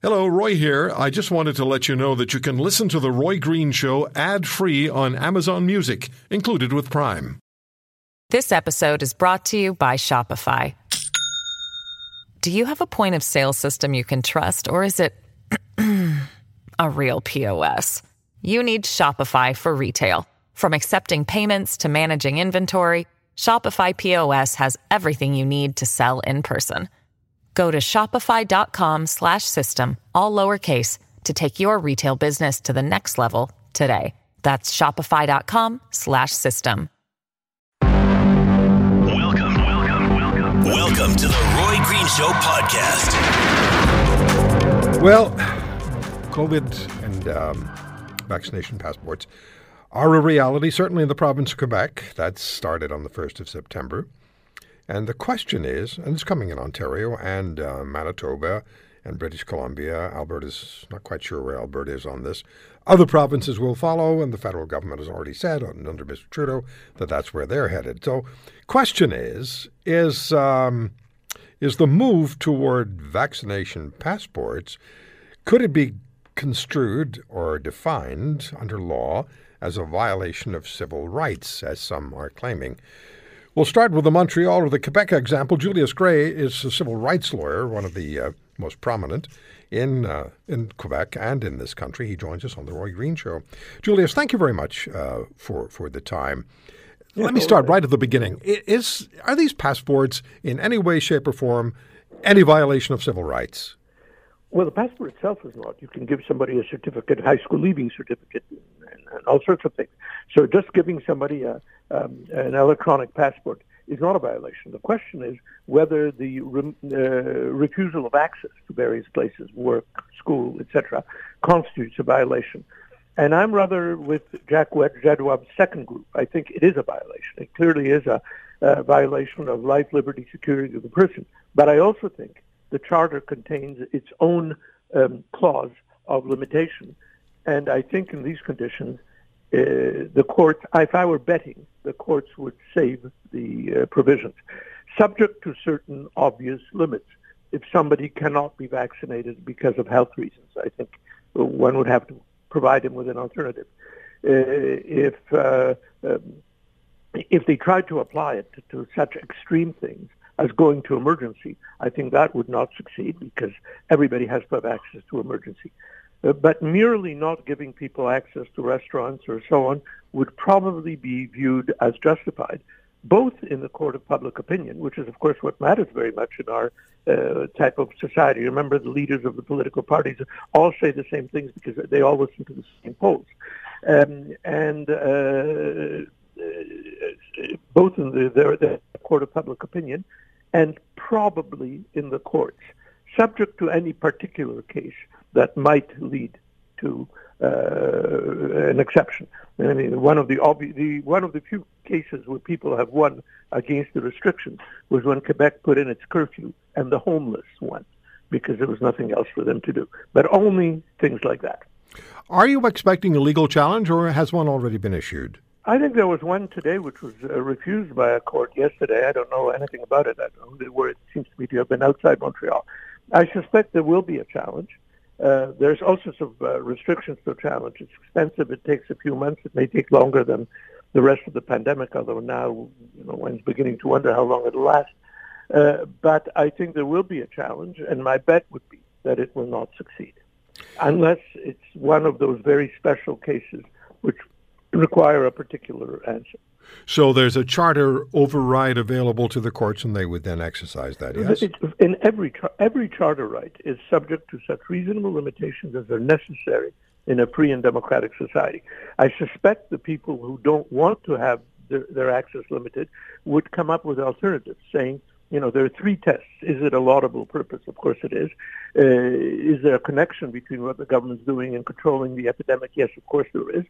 Hello, Roy here. I just wanted to let you know that you can listen to The Roy Green Show ad free on Amazon Music, included with Prime. This episode is brought to you by Shopify. Do you have a point of sale system you can trust, or is it a real POS? You need Shopify for retail. From accepting payments to managing inventory, Shopify POS has everything you need to sell in person. Go to shopify.com slash system, all lowercase, to take your retail business to the next level today. That's shopify.com slash system. Welcome, welcome, welcome. Welcome to the Roy Green Show podcast. Well, COVID and um, vaccination passports are a reality, certainly in the province of Quebec. That started on the 1st of September. And the question is, and it's coming in Ontario and uh, Manitoba and British Columbia. Alberta's not quite sure where Alberta is on this. Other provinces will follow, and the federal government has already said under Mr. Trudeau that that's where they're headed. So, question is, is um, is the move toward vaccination passports could it be construed or defined under law as a violation of civil rights, as some are claiming? We'll start with the Montreal or the Quebec example. Julius Gray is a civil rights lawyer, one of the uh, most prominent in uh, in Quebec and in this country. He joins us on the Roy Green Show. Julius, thank you very much uh, for for the time. Let me start right at the beginning. Is are these passports in any way, shape, or form any violation of civil rights? Well, the passport itself is not. You can give somebody a certificate, high school leaving certificate, and, all sorts of things. So just giving somebody a, um, an electronic passport is not a violation. The question is whether the re- uh, refusal of access to various places, work, school, etc., constitutes a violation. And I'm rather with Jack Jedwab's second group. I think it is a violation. It clearly is a, a violation of life, liberty, security of the person. But I also think the Charter contains its own um, clause of limitation. And I think in these conditions, uh, the courts, if I were betting, the courts would save the uh, provisions, subject to certain obvious limits. If somebody cannot be vaccinated because of health reasons, I think one would have to provide him with an alternative. Uh, if uh, um, if they tried to apply it to, to such extreme things as going to emergency, I think that would not succeed because everybody has to have access to emergency. Uh, but merely not giving people access to restaurants or so on would probably be viewed as justified, both in the court of public opinion, which is, of course, what matters very much in our uh, type of society. Remember, the leaders of the political parties all say the same things because they all listen to the same polls. Um, and uh, uh both in the, the, the court of public opinion and probably in the courts, subject to any particular case that might lead to uh, an exception. I mean, one of the, obvi- the one of the few cases where people have won against the restrictions was when Quebec put in its curfew and the homeless won because there was nothing else for them to do. But only things like that. Are you expecting a legal challenge, or has one already been issued? I think there was one today which was uh, refused by a court yesterday. I don't know anything about it. I don't know where it seems to me to have been outside Montreal. I suspect there will be a challenge. Uh, there's all sorts of uh, restrictions to challenge. It's expensive. It takes a few months. It may take longer than the rest of the pandemic, although now you know one's beginning to wonder how long it'll last. Uh, but I think there will be a challenge, and my bet would be that it will not succeed, unless it's one of those very special cases which require a particular answer. So there's a charter override available to the courts, and they would then exercise that. Yes. in every every charter right is subject to such reasonable limitations as are necessary in a free and democratic society. I suspect the people who don't want to have their, their access limited would come up with alternatives, saying, you know, there are three tests. Is it a laudable purpose? Of course it is. Uh, is there a connection between what the government's doing and controlling the epidemic? Yes, of course there is.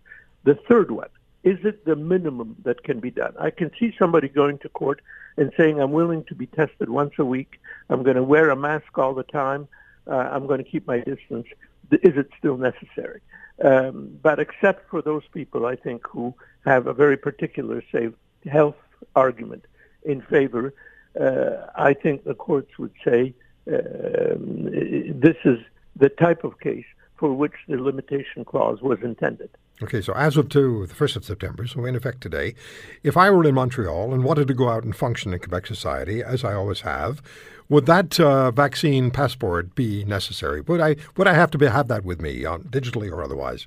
The third one is it the minimum that can be done? I can see somebody going to court and saying, I'm willing to be tested once a week. I'm going to wear a mask all the time. Uh, I'm going to keep my distance. Is it still necessary? Um, but except for those people, I think, who have a very particular, say, health argument in favor, uh, I think the courts would say um, this is the type of case for which the limitation clause was intended. Okay, so as of to the 1st of September, so in effect today, if I were in Montreal and wanted to go out and function in Quebec society, as I always have, would that uh, vaccine passport be necessary? Would I would I have to be, have that with me, um, digitally or otherwise?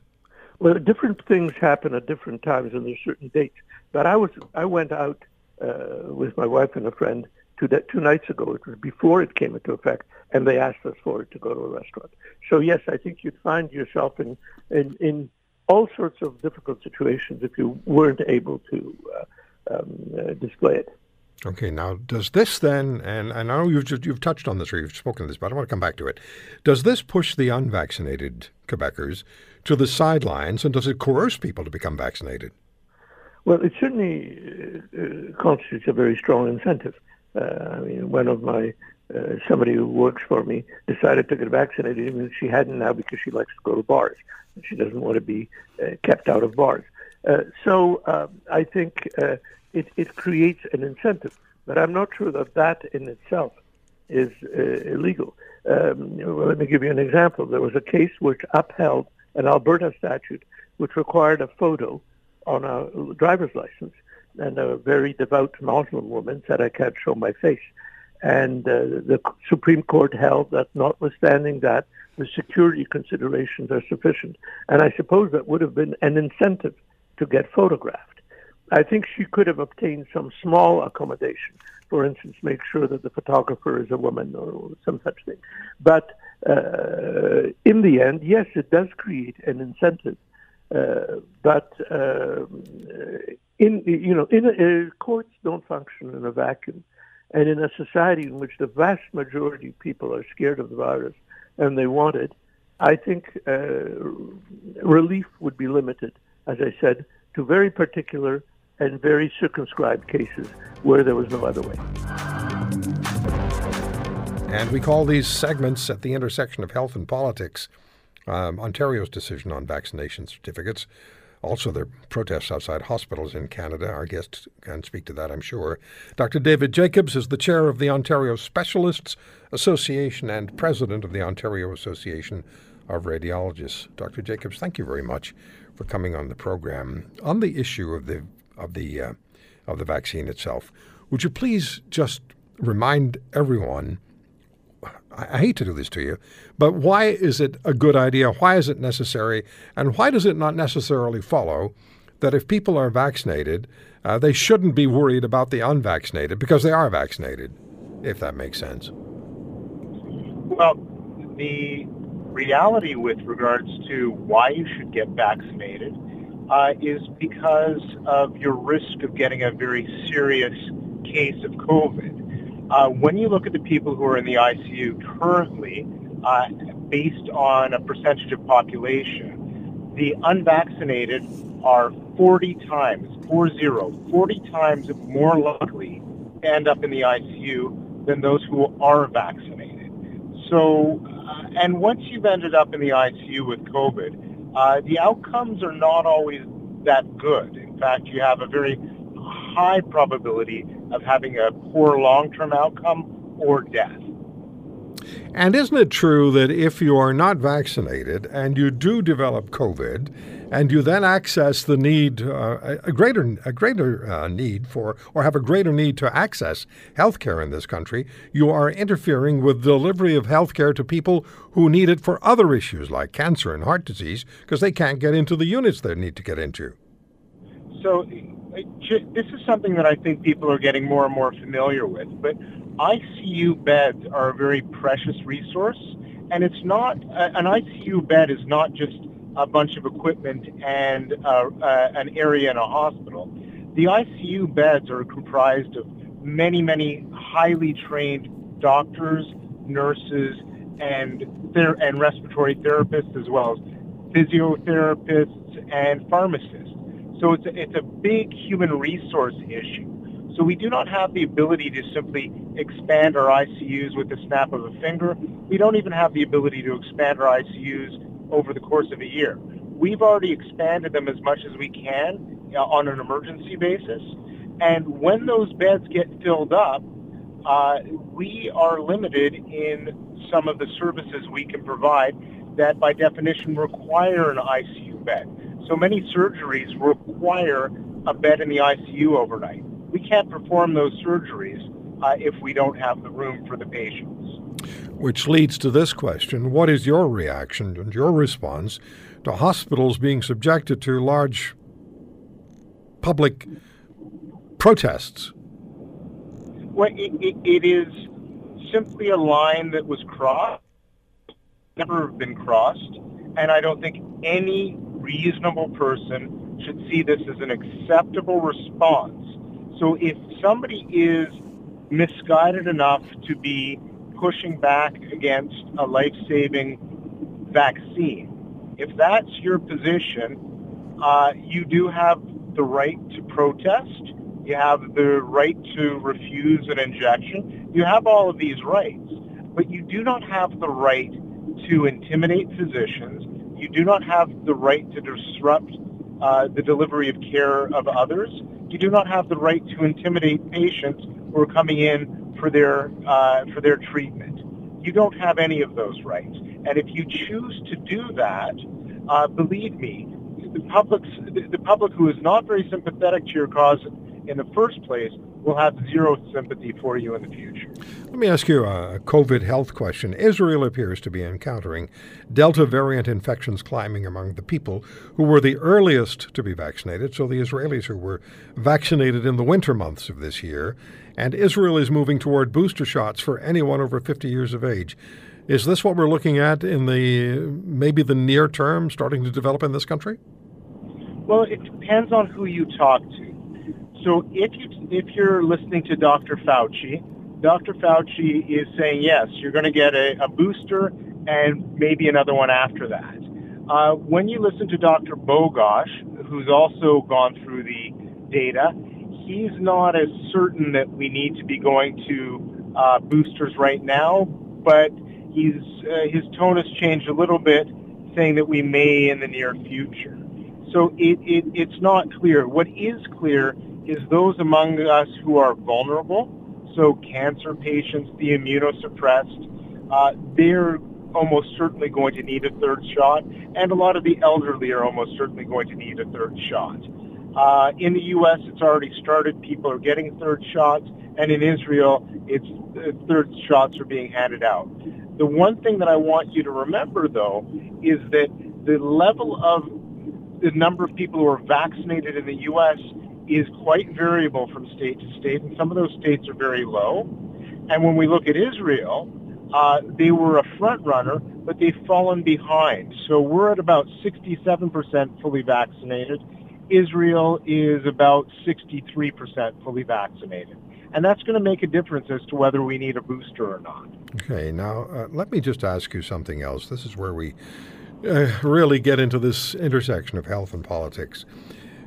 Well, different things happen at different times, and there's certain dates. But I was I went out uh, with my wife and a friend two two nights ago. It was before it came into effect, and they asked us for it to go to a restaurant. So yes, I think you'd find yourself in in, in all sorts of difficult situations if you weren't able to uh, um, uh, display it. Okay, now does this then, and, and I know you've just, you've touched on this or you've spoken to this, but I want to come back to it. Does this push the unvaccinated Quebecers to the sidelines, and does it coerce people to become vaccinated? Well, it certainly uh, uh constitutes a very strong incentive. Uh, I mean, one of my uh, somebody who works for me decided to get vaccinated, even if she hadn't now because she likes to go to bars. She doesn't want to be uh, kept out of bars. Uh, so um, I think uh, it, it creates an incentive, but I'm not sure that that in itself is uh, illegal. Um, well, let me give you an example. There was a case which upheld an Alberta statute which required a photo on a driver's license, and a very devout Muslim woman said, "I can't show my face." And uh, the Supreme Court held that, notwithstanding that, the security considerations are sufficient. And I suppose that would have been an incentive to get photographed. I think she could have obtained some small accommodation, for instance, make sure that the photographer is a woman or some such thing. But uh, in the end, yes, it does create an incentive. Uh, but uh, in you know, in a, courts don't function in a vacuum. And in a society in which the vast majority of people are scared of the virus and they want it, I think uh, relief would be limited, as I said, to very particular and very circumscribed cases where there was no other way. And we call these segments at the intersection of health and politics um, Ontario's decision on vaccination certificates. Also, the protests outside hospitals in Canada. Our guests can speak to that, I'm sure. Dr. David Jacobs is the chair of the Ontario Specialists Association and president of the Ontario Association of Radiologists. Dr. Jacobs, thank you very much for coming on the program. On the issue of the of the uh, of the vaccine itself, would you please just remind everyone I hate to do this to you, but why is it a good idea? Why is it necessary? And why does it not necessarily follow that if people are vaccinated, uh, they shouldn't be worried about the unvaccinated because they are vaccinated, if that makes sense? Well, the reality with regards to why you should get vaccinated uh, is because of your risk of getting a very serious case of COVID. Uh, when you look at the people who are in the ICU currently, uh, based on a percentage of population, the unvaccinated are 40 times, 40, 40 times more likely to end up in the ICU than those who are vaccinated. So, uh, and once you've ended up in the ICU with COVID, uh, the outcomes are not always that good. In fact, you have a very high probability of having a poor long term outcome or death. And isn't it true that if you are not vaccinated and you do develop COVID, and you then access the need, uh, a greater, a greater uh, need for, or have a greater need to access health care in this country, you are interfering with delivery of health care to people who need it for other issues like cancer and heart disease because they can't get into the units they need to get into. So this is something that I think people are getting more and more familiar with. But ICU beds are a very precious resource, and it's not an ICU bed is not just a bunch of equipment and uh, uh, an area in a hospital. The ICU beds are comprised of many, many highly trained doctors, nurses, and ther- and respiratory therapists, as well as physiotherapists and pharmacists. So it's a, it's a big human resource issue. So we do not have the ability to simply expand our ICUs with the snap of a finger. We don't even have the ability to expand our ICUs over the course of a year. We've already expanded them as much as we can uh, on an emergency basis. And when those beds get filled up, uh, we are limited in some of the services we can provide that by definition require an ICU bed. So many surgeries require a bed in the ICU overnight. We can't perform those surgeries uh, if we don't have the room for the patients. Which leads to this question What is your reaction and your response to hospitals being subjected to large public protests? Well, it, it, it is simply a line that was crossed, never been crossed, and I don't think any reasonable person should see this as an acceptable response. So if somebody is misguided enough to be pushing back against a life-saving vaccine, if that's your position, uh, you do have the right to protest. You have the right to refuse an injection. You have all of these rights, but you do not have the right to intimidate physicians. You do not have the right to disrupt uh, the delivery of care of others. You do not have the right to intimidate patients who are coming in for their uh, for their treatment. You don't have any of those rights. And if you choose to do that, uh, believe me, the public the public who is not very sympathetic to your cause in the first place will have zero sympathy for you in the future. Let me ask you a COVID health question. Israel appears to be encountering Delta variant infections climbing among the people who were the earliest to be vaccinated, so the Israelis who were vaccinated in the winter months of this year. And Israel is moving toward booster shots for anyone over 50 years of age. Is this what we're looking at in the maybe the near term starting to develop in this country? Well, it depends on who you talk to. So if you if you're listening to Dr. Fauci, Dr. Fauci is saying yes, you're going to get a, a booster and maybe another one after that. Uh, when you listen to Dr. Bogoch, who's also gone through the data, he's not as certain that we need to be going to uh, boosters right now, but he's uh, his tone has changed a little bit, saying that we may in the near future. So it, it, it's not clear. What is clear is those among us who are vulnerable, so cancer patients, the immunosuppressed, uh, they're almost certainly going to need a third shot, and a lot of the elderly are almost certainly going to need a third shot. Uh, in the U.S., it's already started. People are getting third shots, and in Israel, it's uh, third shots are being handed out. The one thing that I want you to remember, though, is that the level of the number of people who are vaccinated in the U.S is quite variable from state to state, and some of those states are very low. And when we look at Israel, uh, they were a front runner, but they've fallen behind. So we're at about 67% fully vaccinated. Israel is about 63% fully vaccinated. And that's going to make a difference as to whether we need a booster or not. Okay, now uh, let me just ask you something else. This is where we uh, really get into this intersection of health and politics.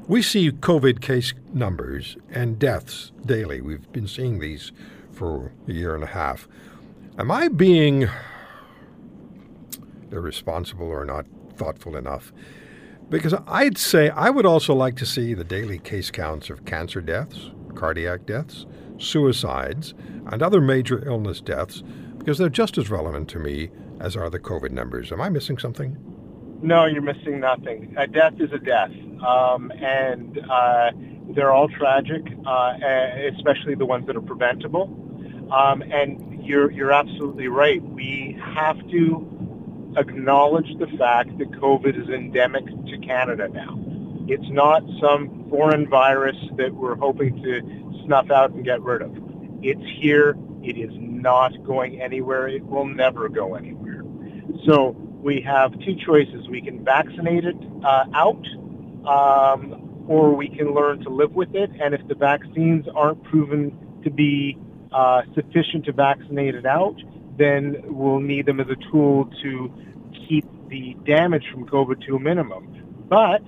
We see COVID case numbers and deaths daily. We've been seeing these for a year and a half. Am I being irresponsible or not thoughtful enough? Because I'd say I would also like to see the daily case counts of cancer deaths, cardiac deaths, suicides, and other major illness deaths because they're just as relevant to me as are the COVID numbers. Am I missing something? No, you're missing nothing. A death is a death, um, and uh, they're all tragic, uh, especially the ones that are preventable. Um, and you're you're absolutely right. We have to acknowledge the fact that COVID is endemic to Canada now. It's not some foreign virus that we're hoping to snuff out and get rid of. It's here. It is not going anywhere. It will never go anywhere. So we have two choices. We can vaccinate it uh, out, um, or we can learn to live with it. And if the vaccines aren't proven to be uh, sufficient to vaccinate it out, then we'll need them as a tool to keep the damage from COVID to a minimum. But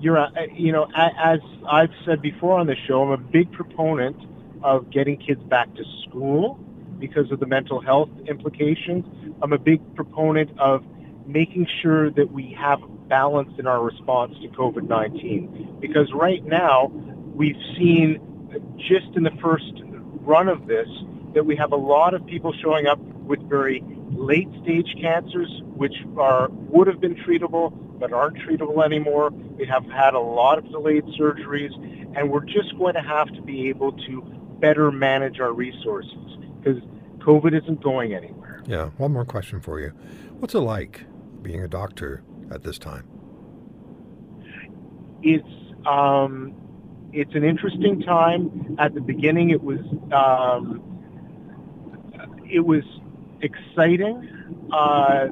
you're, uh, you know, as I've said before on the show, I'm a big proponent of getting kids back to school because of the mental health implications. I'm a big proponent of making sure that we have balance in our response to COVID 19. Because right now, we've seen just in the first run of this that we have a lot of people showing up with very late stage cancers, which are would have been treatable but aren't treatable anymore. We have had a lot of delayed surgeries, and we're just going to have to be able to better manage our resources because COVID isn't going anywhere. Yeah. One more question for you. What's it like being a doctor at this time? It's um, it's an interesting time. At the beginning, it was um, it was exciting. Uh,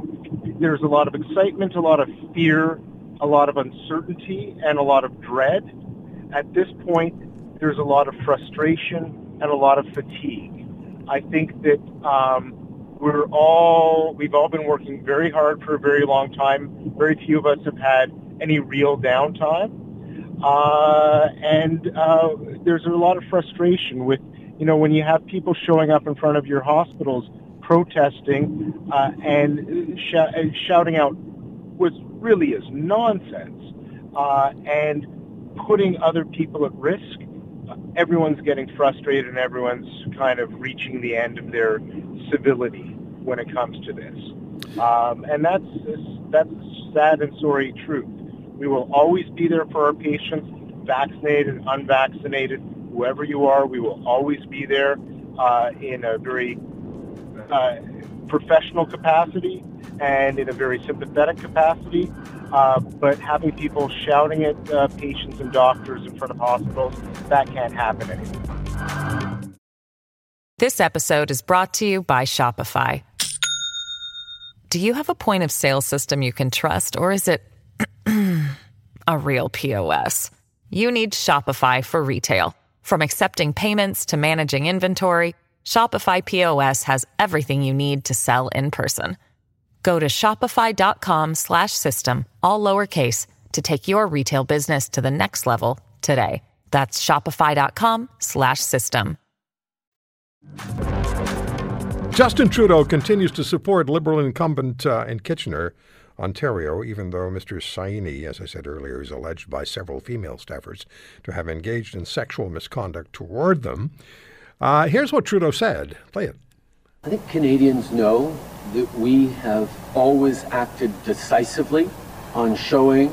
there's a lot of excitement, a lot of fear, a lot of uncertainty, and a lot of dread. At this point, there's a lot of frustration and a lot of fatigue. I think that um, we're all we've all been working very hard for a very long time. Very few of us have had any real downtime, uh, and uh, there's a lot of frustration with you know when you have people showing up in front of your hospitals protesting uh, and sh- and, shouting out what really is nonsense uh, and putting other people at risk. Everyone's getting frustrated and everyone's kind of reaching the end of their civility when it comes to this. Um, and that's, that's sad and sorry truth. We will always be there for our patients, vaccinated, and unvaccinated, whoever you are, we will always be there uh, in a very uh, professional capacity and in a very sympathetic capacity. Uh, but having people shouting at uh, patients and doctors in front of hospitals, that can't happen anymore. This episode is brought to you by Shopify. Do you have a point of sale system you can trust, or is it a real POS? You need Shopify for retail. From accepting payments to managing inventory, Shopify POS has everything you need to sell in person. Go to shopify.com slash system, all lowercase to take your retail business to the next level today. That's shopify.com slash system. Justin Trudeau continues to support Liberal incumbent uh, in Kitchener, Ontario, even though Mr. Saini, as I said earlier, is alleged by several female staffers to have engaged in sexual misconduct toward them. Uh, here's what Trudeau said. Play it. I think Canadians know that we have always acted decisively on showing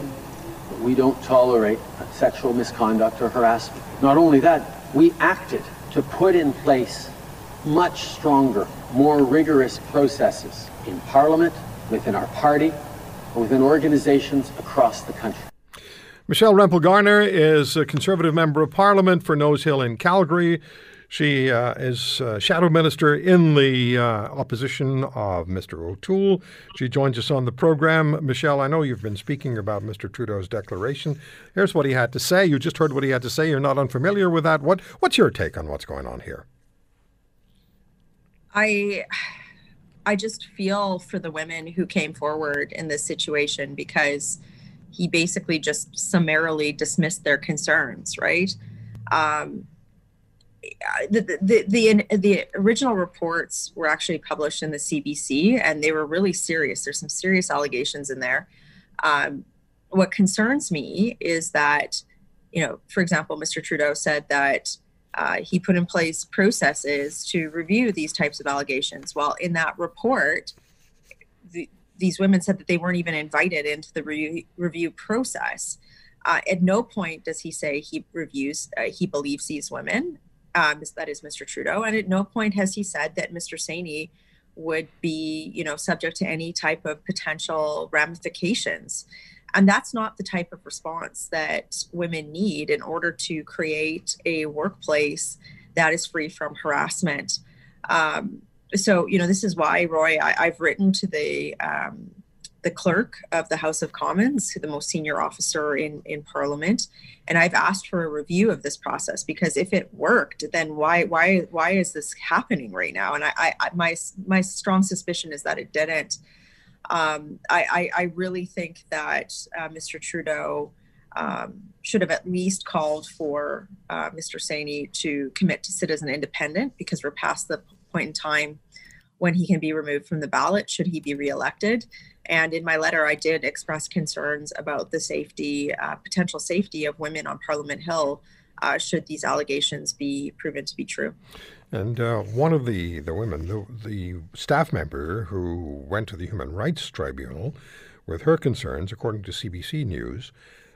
that we don't tolerate sexual misconduct or harassment. Not only that, we acted to put in place much stronger, more rigorous processes in Parliament, within our party, within organizations across the country. Michelle Rempel Garner is a Conservative Member of Parliament for Nose Hill in Calgary. She uh, is uh, shadow minister in the uh, opposition of Mr. O'Toole. She joins us on the program. Michelle, I know you've been speaking about Mr. Trudeau's declaration. Here's what he had to say. You just heard what he had to say. You're not unfamiliar with that. What What's your take on what's going on here? I I just feel for the women who came forward in this situation because he basically just summarily dismissed their concerns, right? Um, the, the, the the original reports were actually published in the CBC, and they were really serious. There's some serious allegations in there. Um, what concerns me is that, you know, for example, Mr. Trudeau said that uh, he put in place processes to review these types of allegations. Well, in that report, the, these women said that they weren't even invited into the re- review process. Uh, at no point does he say he reviews, uh, he believes these women. Um, that is Mr. Trudeau, and at no point has he said that Mr. Saini would be, you know, subject to any type of potential ramifications. And that's not the type of response that women need in order to create a workplace that is free from harassment. Um, so, you know, this is why, Roy, I, have written to the um, the clerk of the House of Commons, the most senior officer in, in Parliament, and I've asked for a review of this process because if it worked, then why why why is this happening right now? And I, I my my strong suspicion is that it didn't um, I, I, I, really think that uh, Mr. Trudeau um, should have at least called for uh, Mr. Saini to commit to an independent because we're past the point in time when he can be removed from the ballot should he be reelected. And in my letter, I did express concerns about the safety, uh, potential safety of women on Parliament Hill uh, should these allegations be proven to be true. And uh, one of the, the women, the, the staff member who went to the Human Rights Tribunal with her concerns, according to CBC News,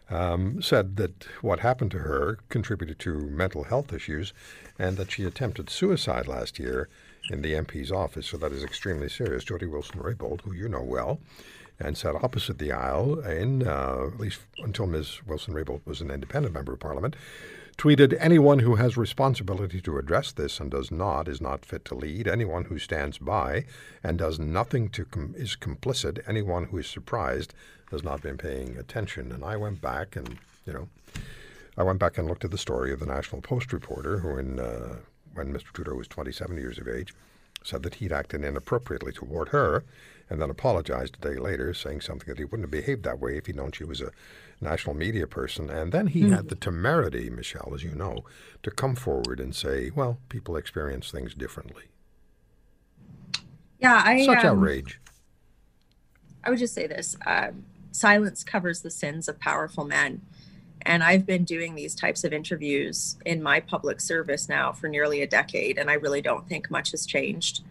um, said that what happened to her contributed to mental health issues and that she attempted suicide last year in the MP's office. So that is extremely serious. Jody Wilson Raybould, who you know well, and sat opposite the aisle in, uh, at least until Ms. Wilson Raybould was an independent member of parliament, tweeted anyone who has responsibility to address this and does not is not fit to lead. Anyone who stands by and does nothing to com- is complicit. Anyone who is surprised has not been paying attention. And i went back and you know i went back and looked at the story of the national post reporter who in uh, when mr trudeau was 27 years of age said that he'd acted inappropriately toward her and then apologized a day later saying something that he wouldn't have behaved that way if he'd known she was a national media person. And then he mm. had the temerity, Michelle, as you know, to come forward and say, well, people experience things differently. Yeah, I. Such um, outrage. I would just say this uh, silence covers the sins of powerful men. And I've been doing these types of interviews in my public service now for nearly a decade, and I really don't think much has changed.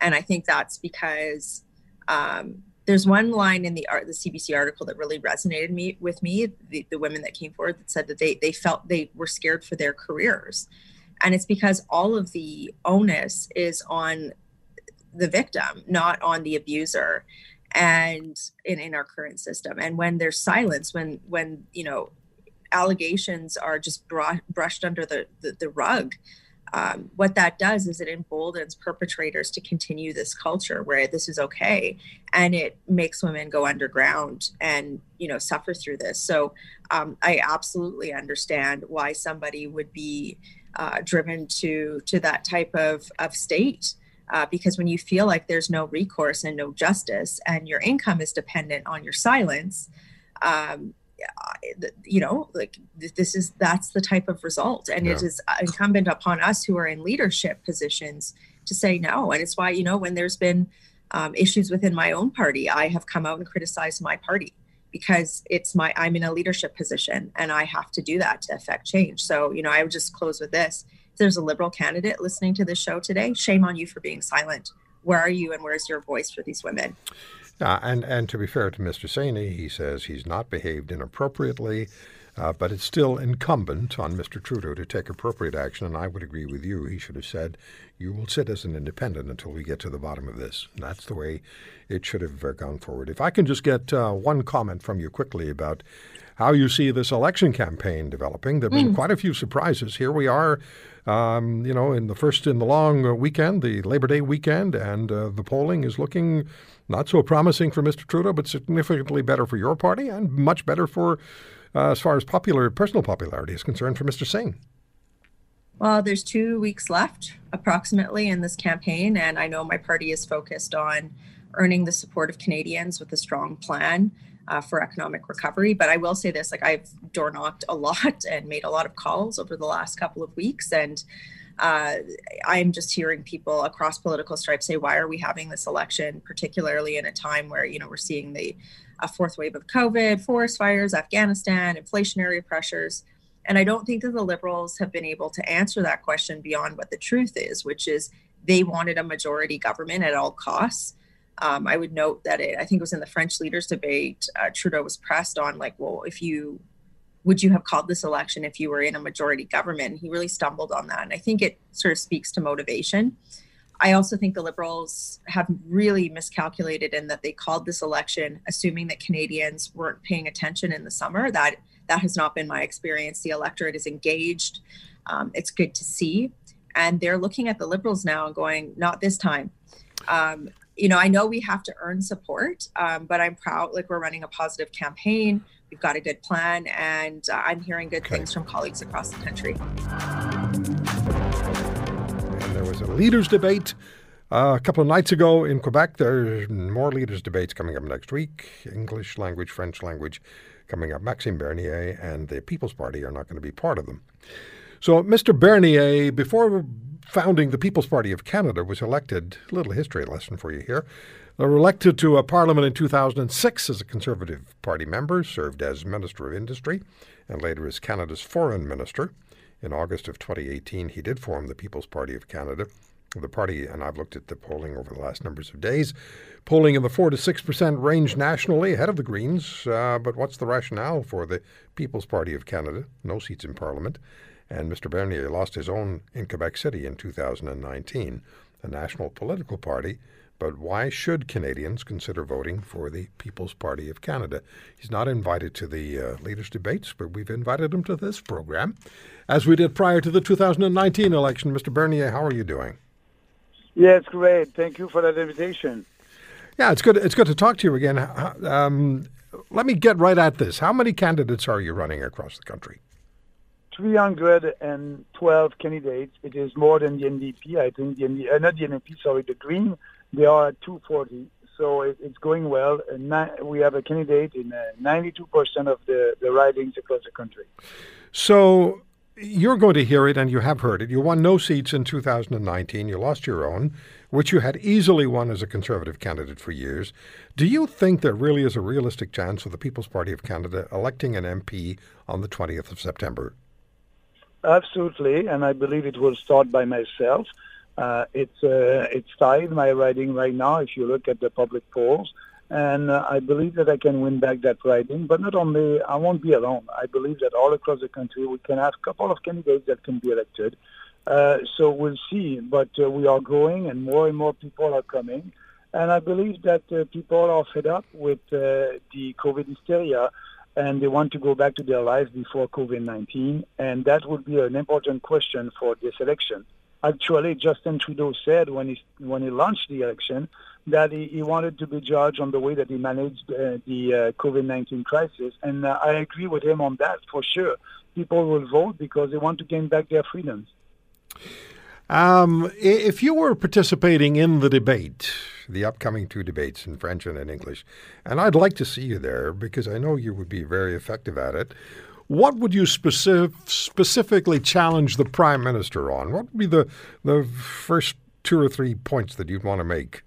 And I think that's because um, there's one line in the art, the CBC article that really resonated me with me. The, the women that came forward that said that they they felt they were scared for their careers, and it's because all of the onus is on the victim, not on the abuser, and in in our current system. And when there's silence, when when you know allegations are just brought, brushed under the, the, the rug um, what that does is it emboldens perpetrators to continue this culture where this is okay. And it makes women go underground and you know suffer through this. So um, i absolutely understand why somebody would be uh, driven to to that type of of state uh, because when you feel like there's no recourse and no justice and your income is dependent on your silence um, you know like this is that's the type of result. And yeah. it is incumbent upon us who are in leadership positions to say no. And it's why you know when there's been um, issues within my own party i have come out and criticized my party because it's my i'm in a leadership position and i have to do that to affect change. So you know i would just close with this. If there's a liberal candidate listening to this show today shame on you for being silent. Where are you and where's your voice for these women uh, and, and to be fair to Mr. Saini, he says he's not behaved inappropriately, uh, but it's still incumbent on Mr. Trudeau to take appropriate action. And I would agree with you. He should have said, You will sit as an independent until we get to the bottom of this. And that's the way it should have uh, gone forward. If I can just get uh, one comment from you quickly about how you see this election campaign developing. There have been mm. quite a few surprises. Here we are, um, you know, in the first in the long uh, weekend, the Labor Day weekend, and uh, the polling is looking not so promising for Mr. Trudeau, but significantly better for your party and much better for, uh, as far as popular personal popularity is concerned, for Mr. Singh. Well, there's two weeks left approximately in this campaign, and I know my party is focused on earning the support of Canadians with a strong plan uh, for economic recovery. But I will say this: like I've door knocked a lot and made a lot of calls over the last couple of weeks, and uh, I'm just hearing people across political stripes say, why are we having this election, particularly in a time where, you know, we're seeing the a fourth wave of COVID, forest fires, Afghanistan, inflationary pressures. And I don't think that the liberals have been able to answer that question beyond what the truth is, which is they wanted a majority government at all costs. Um, I would note that it, I think it was in the French leaders debate, uh, Trudeau was pressed on like, well, if you would you have called this election if you were in a majority government? And He really stumbled on that. And I think it sort of speaks to motivation. I also think the Liberals have really miscalculated in that they called this election assuming that Canadians weren't paying attention in the summer. That that has not been my experience. The electorate is engaged. Um, it's good to see, and they're looking at the Liberals now and going, "Not this time." Um, you know, I know we have to earn support, um, but I'm proud. Like we're running a positive campaign. We've got a good plan, and uh, I'm hearing good okay. things from colleagues across the country. Was a leaders' debate uh, a couple of nights ago in Quebec. There's more leaders' debates coming up next week English language, French language coming up. Maxime Bernier and the People's Party are not going to be part of them. So, Mr. Bernier, before founding the People's Party of Canada, was elected, little history lesson for you here, they were elected to a parliament in 2006 as a Conservative Party member, served as Minister of Industry, and later as Canada's Foreign Minister. In August of 2018, he did form the People's Party of Canada. The party, and I've looked at the polling over the last numbers of days, polling in the 4 to 6% range nationally, ahead of the Greens. Uh, but what's the rationale for the People's Party of Canada? No seats in Parliament. And Mr. Bernier lost his own in Quebec City in 2019, a national political party. But why should Canadians consider voting for the People's Party of Canada? He's not invited to the uh, leaders' debates, but we've invited him to this program, as we did prior to the 2019 election. Mr. Bernier, how are you doing? Yeah, it's great. Thank you for that invitation. Yeah, it's good. It's good to talk to you again. Um, let me get right at this. How many candidates are you running across the country? 312 candidates. It is more than the NDP. I think the NDP, uh, not the NDP, sorry, the Green. They are at 240. So it, it's going well. we have a candidate in uh, 92% of the, the ridings across the country. So you're going to hear it, and you have heard it. You won no seats in 2019. You lost your own, which you had easily won as a Conservative candidate for years. Do you think there really is a realistic chance of the People's Party of Canada electing an MP on the 20th of September? Absolutely, and I believe it will start by myself. Uh, it's uh, it's tied my riding right now. If you look at the public polls, and uh, I believe that I can win back that riding. But not only I won't be alone. I believe that all across the country we can have a couple of candidates that can be elected. Uh, so we'll see. But uh, we are growing, and more and more people are coming. And I believe that uh, people are fed up with the COVID hysteria and they want to go back to their lives before COVID-19. And that would be an important question for this election. Actually, Justin Trudeau said when he, when he launched the election that he, he wanted to be judged on the way that he managed uh, the uh, COVID-19 crisis. And uh, I agree with him on that for sure. People will vote because they want to gain back their freedoms. Um, if you were participating in the debate, the upcoming two debates in French and in English, and I'd like to see you there because I know you would be very effective at it. What would you specific, specifically challenge the prime minister on? What would be the the first two or three points that you'd want to make?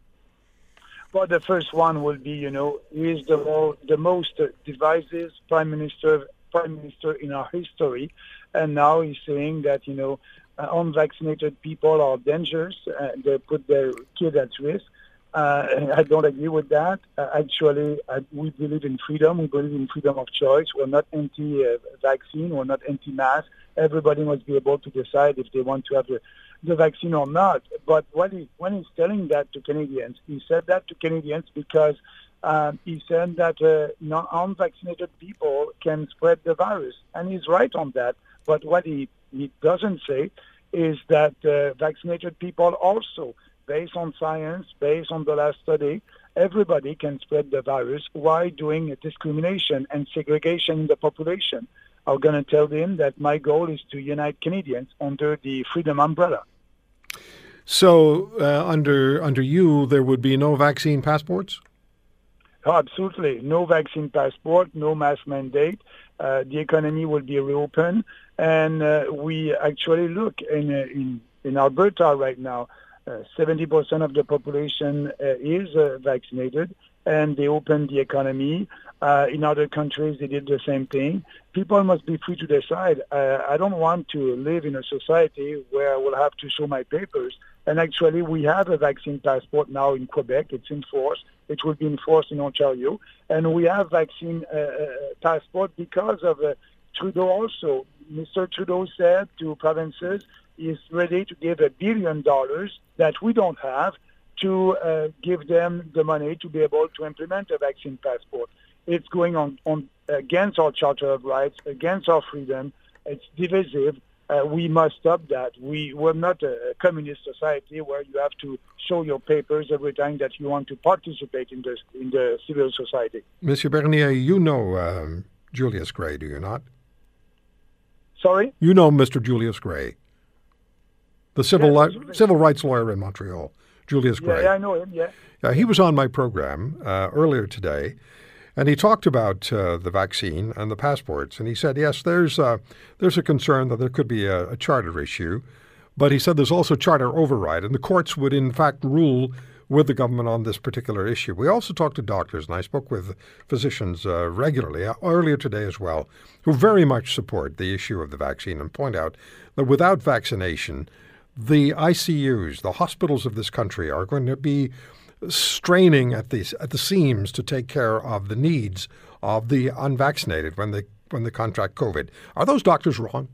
Well, the first one would be, you know, he is the the most divisive prime minister prime minister in our history, and now he's saying that you know uh, unvaccinated people are dangerous. Uh, they put their kids at risk. Uh, I don't agree with that. Uh, actually, uh, we believe in freedom. We believe in freedom of choice. We're not anti-vaccine. We're not anti-mask. Everybody must be able to decide if they want to have the, the vaccine or not. But when, he, when he's telling that to Canadians, he said that to Canadians because um, he said that uh, non-vaccinated people can spread the virus, and he's right on that. But what he, he doesn't say is that uh, vaccinated people also based on science, based on the last study, everybody can spread the virus. Why doing discrimination and segregation in the population? I'm going to tell them that my goal is to unite Canadians under the freedom umbrella. So, uh, under under you, there would be no vaccine passports. Oh, absolutely, no vaccine passport, no mask mandate. Uh, the economy will be reopened, and uh, we actually look in uh, in in Alberta right now. 70% of the population uh, is uh, vaccinated and they opened the economy. Uh, in other countries, they did the same thing. People must be free to decide. Uh, I don't want to live in a society where I will have to show my papers. And actually, we have a vaccine passport now in Quebec. It's in force. It will be enforced in Ontario. And we have vaccine uh, uh passport because of Trudeau also. Mr. Trudeau said to provinces, is ready to give a billion dollars that we don't have to uh, give them the money to be able to implement a vaccine passport. It's going on, on against our Charter of Rights, against our freedom. It's divisive. Uh, we must stop that. We, we're not a, communist society where you have to show your papers every time that you want to participate in the, in the civil society. Monsieur Bernier, you know um, Julius Gray, do you not? Sorry? You know Mr. Julius Gray the civil yeah, li- civil rights lawyer in Montreal, Julius Gray. Yeah, I know him. Yeah. Yeah, he was on my program uh, earlier today, and he talked about uh, the vaccine and the passports, and he said, yes, there's uh, there's a concern that there could be a, a charter issue, but he said there's also charter override, and the courts would in fact rule with the government on this particular issue. We also talked to doctors, and I spoke with physicians uh, regularly uh, earlier today as well, who very much support the issue of the vaccine and point out that without vaccination, the ICUs, the hospitals of this country, are going to be straining at the at the seams to take care of the needs of the unvaccinated when they when they contract COVID. Are those doctors wrong?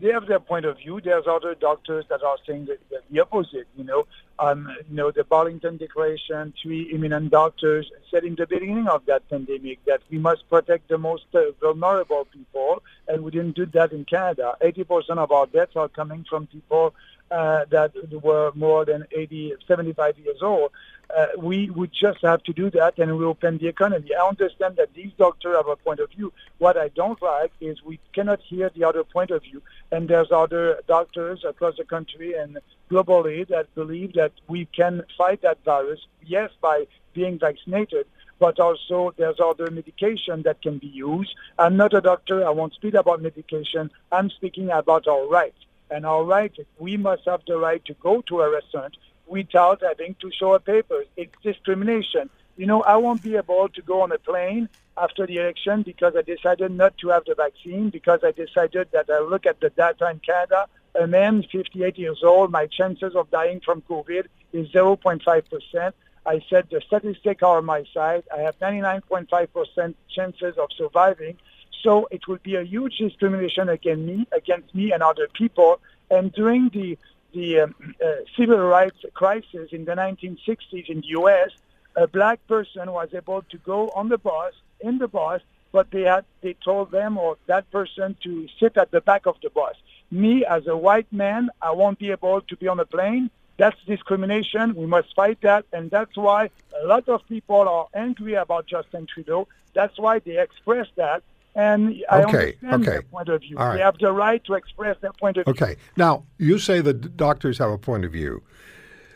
they have their point of view. There's other doctors that are saying the, the opposite. You know, um, you know, the Barrington Declaration, three eminent doctors said in the beginning of that pandemic that we must protect the most uh, vulnerable people, and we didn't do that in Canada. 80% of our deaths are coming from people uh, that were more than 80, 75 years old. Uh, we would just have to do that and we open the economy. I understand that these doctors have a point of view. What I don't like is we cannot hear the other point of view. And there's other doctors across the country and globally that believe that we can fight that virus, yes, by being vaccinated, but also there's other medication that can be used. I'm not a doctor. I won't speak about medication. I'm speaking about our rights. And our right, we must have the right to go to a restaurant without having to show a paper. It's discrimination. You know, I won't be able to go on a plane after the election because I decided not to have the vaccine, because I decided that I look at the data in Canada, a man 58 years old, my chances of dying from COVID is 0.5%. I said the statistics are on my side. I have 99.5% chances of surviving. So it will be a huge discrimination against me, against me and other people. And during the the um, uh, civil rights crisis in the 1960s in the U.S., a black person was able to go on the bus in the bus, but they had they told them or that person to sit at the back of the bus. Me as a white man, I won't be able to be on a plane. That's discrimination. We must fight that, and that's why a lot of people are angry about Justin Trudeau. That's why they express that and I okay, understand okay. their point of view. Right. They have the right to express their point of view. Okay. Now, you say that doctors have a point of view.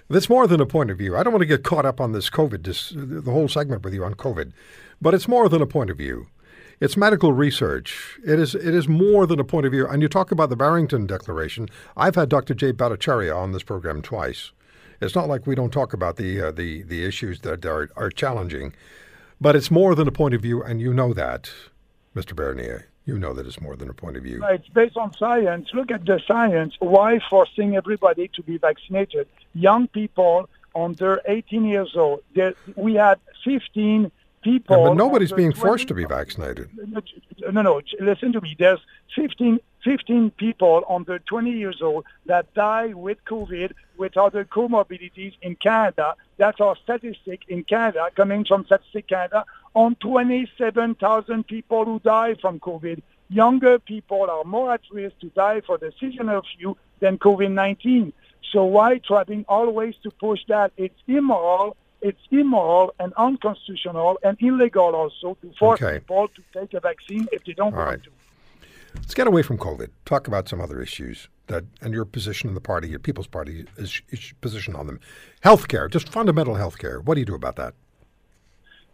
That's more than a point of view. I don't want to get caught up on this COVID, this, the whole segment with you on COVID, but it's more than a point of view. It's medical research. It is it is more than a point of view. And you talk about the Barrington Declaration. I've had Dr. Jay Bhattacharya on this program twice. It's not like we don't talk about the uh, the the issues that are, are challenging, but it's more than a point of view, and you know that. Mr. Bernier, you know that it's more than a point of view. It's based on science. Look at the science. Why forcing everybody to be vaccinated? Young people under 18 years old. There, we had 15 people. Yeah, but nobody's being 20, forced to be vaccinated. No, no. Listen to me. There's 15, 15 people under 20 years old that die with COVID with other comorbidities in Canada. That's our statistic in Canada, coming from Statistic Canada on 27,000 people who die from COVID. Younger people are more at risk to die for the seasonal flu than COVID-19. So why trying always to push that? It's immoral. It's immoral and unconstitutional and illegal also to force Okay. people to take a vaccine if they don't All want right. to. Let's get away from COVID. Talk about some other issues that and your position in the party, your People's Party is, is position on them. Healthcare, just fundamental healthcare. What do you do about that?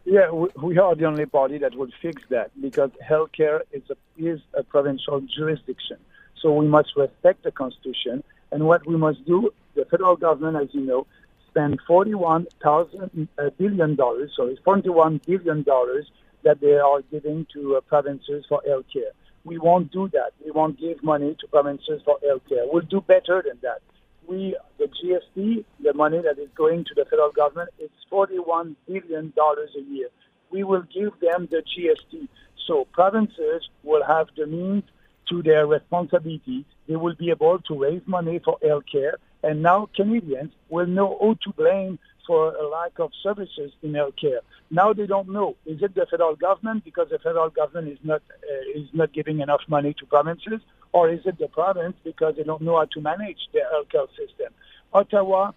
Yeah, we, we are the only party that will fix that because healthcare is a, is a provincial jurisdiction. So we must respect the Constitution. And what we must do, the federal government, as you know, spend forty-one thousand uh, billion dollars, sorry, forty-one billion dollars that they are giving to uh, provinces for healthcare. We won't do that. We won't give money to provinces for healthcare. We'll do better than that. We, the GST, the money that is going to the federal government, is $41 billion a year. We will give them the GST. So provinces will have the means to their responsibilities. They will be able to raise money for healthcare. And now Canadians will know who to blame for a lack of services in healthcare. Now they don't know. Is it the federal government because the federal government is not uh, is not giving enough money to provinces, or is it the province because they don't know how to manage their healthcare system? Ottawa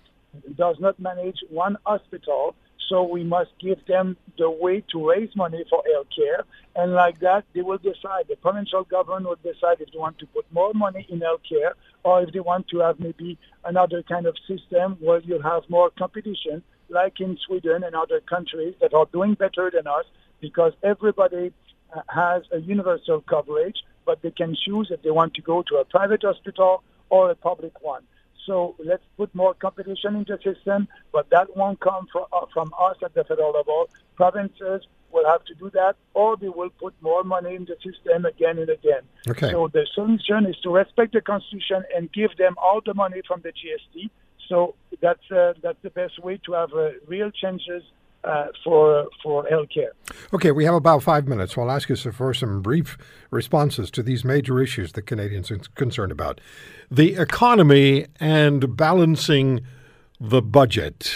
does not manage one hospital, so we must give them the way to raise money for healthcare, and like that they will decide. The provincial government will decide if they want to put more money in healthcare or if they want to have maybe another kind of system where you have more competition, like in Sweden and other countries that are doing better than us, because everybody uh, has a universal coverage, but they can choose if they want to go to a private hospital or a public one. So let's put more competition in the system, but that won't come from, uh, from us at the federal level. Provinces will have to do that, or they will put more money in the system again and again. Okay. So the solution is to respect the Constitution and give them all the money from the GST. So that's uh, that's the best way to have uh, real changes uh, for for healthcare. Okay, we have about five minutes, so I'll ask you for some brief responses to these major issues that Canadians are concerned about: the economy and balancing the budget.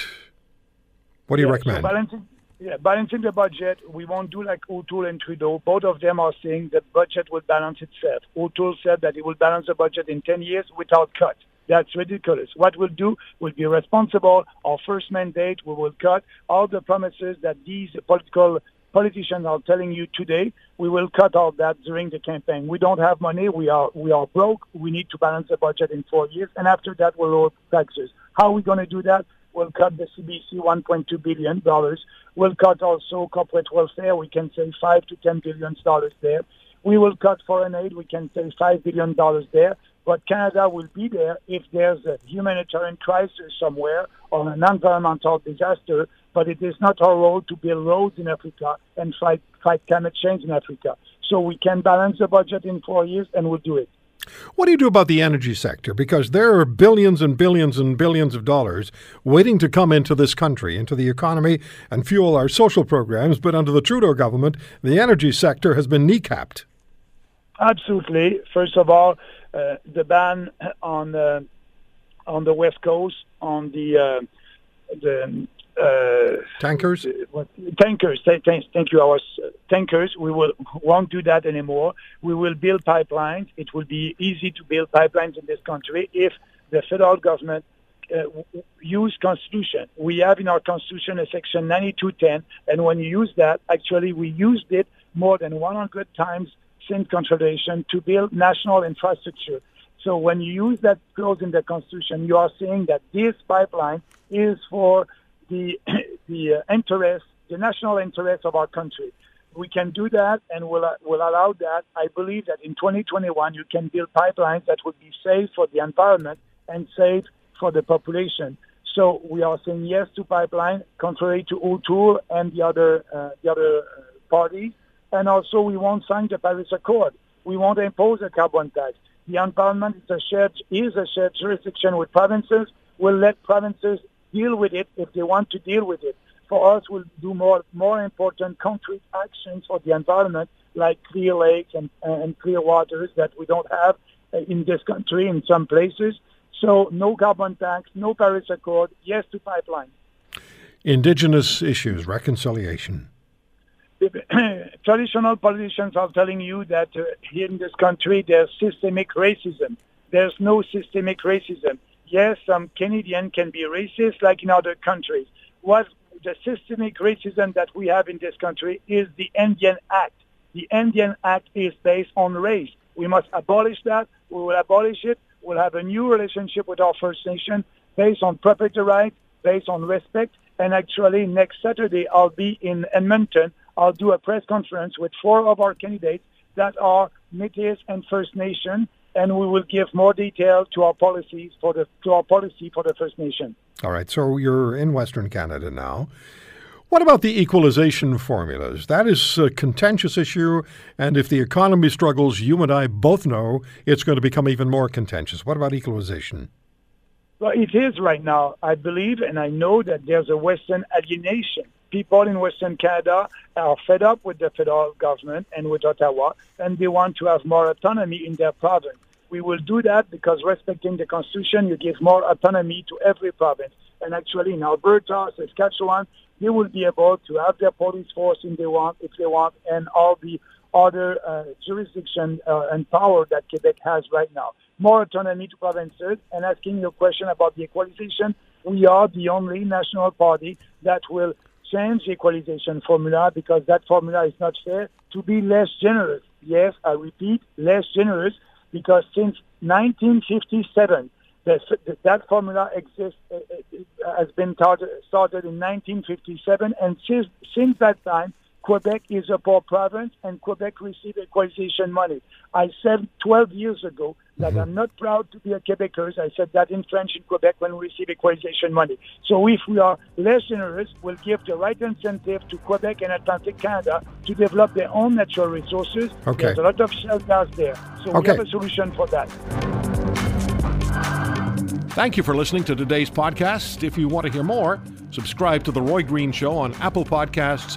What do you Yeah, recommend? So balancing, yeah, balancing the budget, we won't do like O'Toole and Trudeau. Both of them are saying the budget will balance itself. O'Toole said that he will balance the budget in 10 years without cut. That's ridiculous. What we'll do we'll be responsible. Our first mandate, we will cut all the promises that these political politicians are telling you today. We will cut all that during the campaign. We don't have money. We are we are broke. We need to balance the budget in four years, and after that, we'll lower taxes. How are we going to do that? We'll cut the CBC 1.2 billion dollars. We'll cut also corporate welfare. We can say five to 10 billion dollars there. We will cut foreign aid. We can say five billion dollars there. But Canada will be there if there's a humanitarian crisis somewhere or an environmental disaster. But it is not our role to build roads in Africa and fight fight climate change in Africa. So we can balance the budget in four years, and we'll do it. What do you do about the energy sector? Because there are billions and billions and billions of dollars waiting to come into this country, into the economy, and fuel our social programs. But under the Trudeau government, the energy sector has been kneecapped. Absolutely. First of all, uh, the ban on uh, on the west coast on the uh, the uh, Tankers? what, tankers. Th- thank, thank you, our tankers. We will won't do that anymore. We will build pipelines. It will be easy to build pipelines in this country if the federal government uh, use constitution. We have in our constitution a section 9210, and when you use that, actually we used it more than 100 times since Confederation to build national infrastructure. So when you use that clause in the Constitution, you are saying that this pipeline is for the the uh, interest, the national interest of our country. We can do that, and will uh, will allow that. I believe that in 2021 you can build pipelines that would be safe for the environment and safe for the population. So we are saying yes to pipeline, contrary to O'Toole and the other uh, the other uh, parties. And also, we won't sign the Paris Accord. We won't impose a carbon tax. The environment is a shared is a shared jurisdiction with provinces. We'll let provinces deal with it if they want to deal with it. For us, we'll do more more important concrete actions for the environment, like clear lakes and, and clear waters that we don't have in this country in some places. So no carbon tax, no Paris Accord, yes to pipeline. Indigenous issues, reconciliation. traditional politicians are telling you that uh, here in this country there's systemic racism. There's no systemic racism. Yes, some Canadian can be racist like in other countries. What the systemic racism that we have in this country is the Indian Act. The Indian Act is based on race. We must abolish that. We will abolish it. We'll have a new relationship with our First Nation based on property rights, based on respect. And actually, next Saturday, I'll be in Edmonton I'll do a press conference with four of our candidates that are Métis and First Nation, and we will give more detail to our policies for the to our policy for the First Nation. All right, so you're in Western Canada now. What about the equalization formulas? That is a contentious issue, and if the economy struggles, you and I both know it's going to become even more contentious. What about equalization? Well, it is right now. I believe and I know that there's a Western alienation. People in Western Canada are fed up with the federal government and with Ottawa, and they want to have more autonomy in their province. We will do that because respecting the Constitution, you give more autonomy to every province. And actually, in Alberta, Saskatchewan, they will be able to have their police force if they want, if they want, and all the other uh, jurisdiction uh, and power that Quebec has right now. More autonomy to provinces. And asking your question about the equalization, we are the only national party that will change the equalization formula because that formula is not fair to be less generous. Yes, I repeat, less generous because since 1957, the, that formula exists, uh, uh, has been started in 1957, and since, since that time, Quebec is a poor province and Quebec receives equalization money. I said 12 years ago that mm-hmm. I'm not proud to be a Quebecer. I said that in French in Quebec when we receive equalization money. So if we are less generous, we'll give the right incentive to Quebec and Atlantic Canada to develop their own natural resources. Okay. There's a lot of shale gas there. So Okay. we have a solution for that. Thank you for listening to today's podcast. If you want to hear more, subscribe to The Roy Green Show on Apple Podcasts,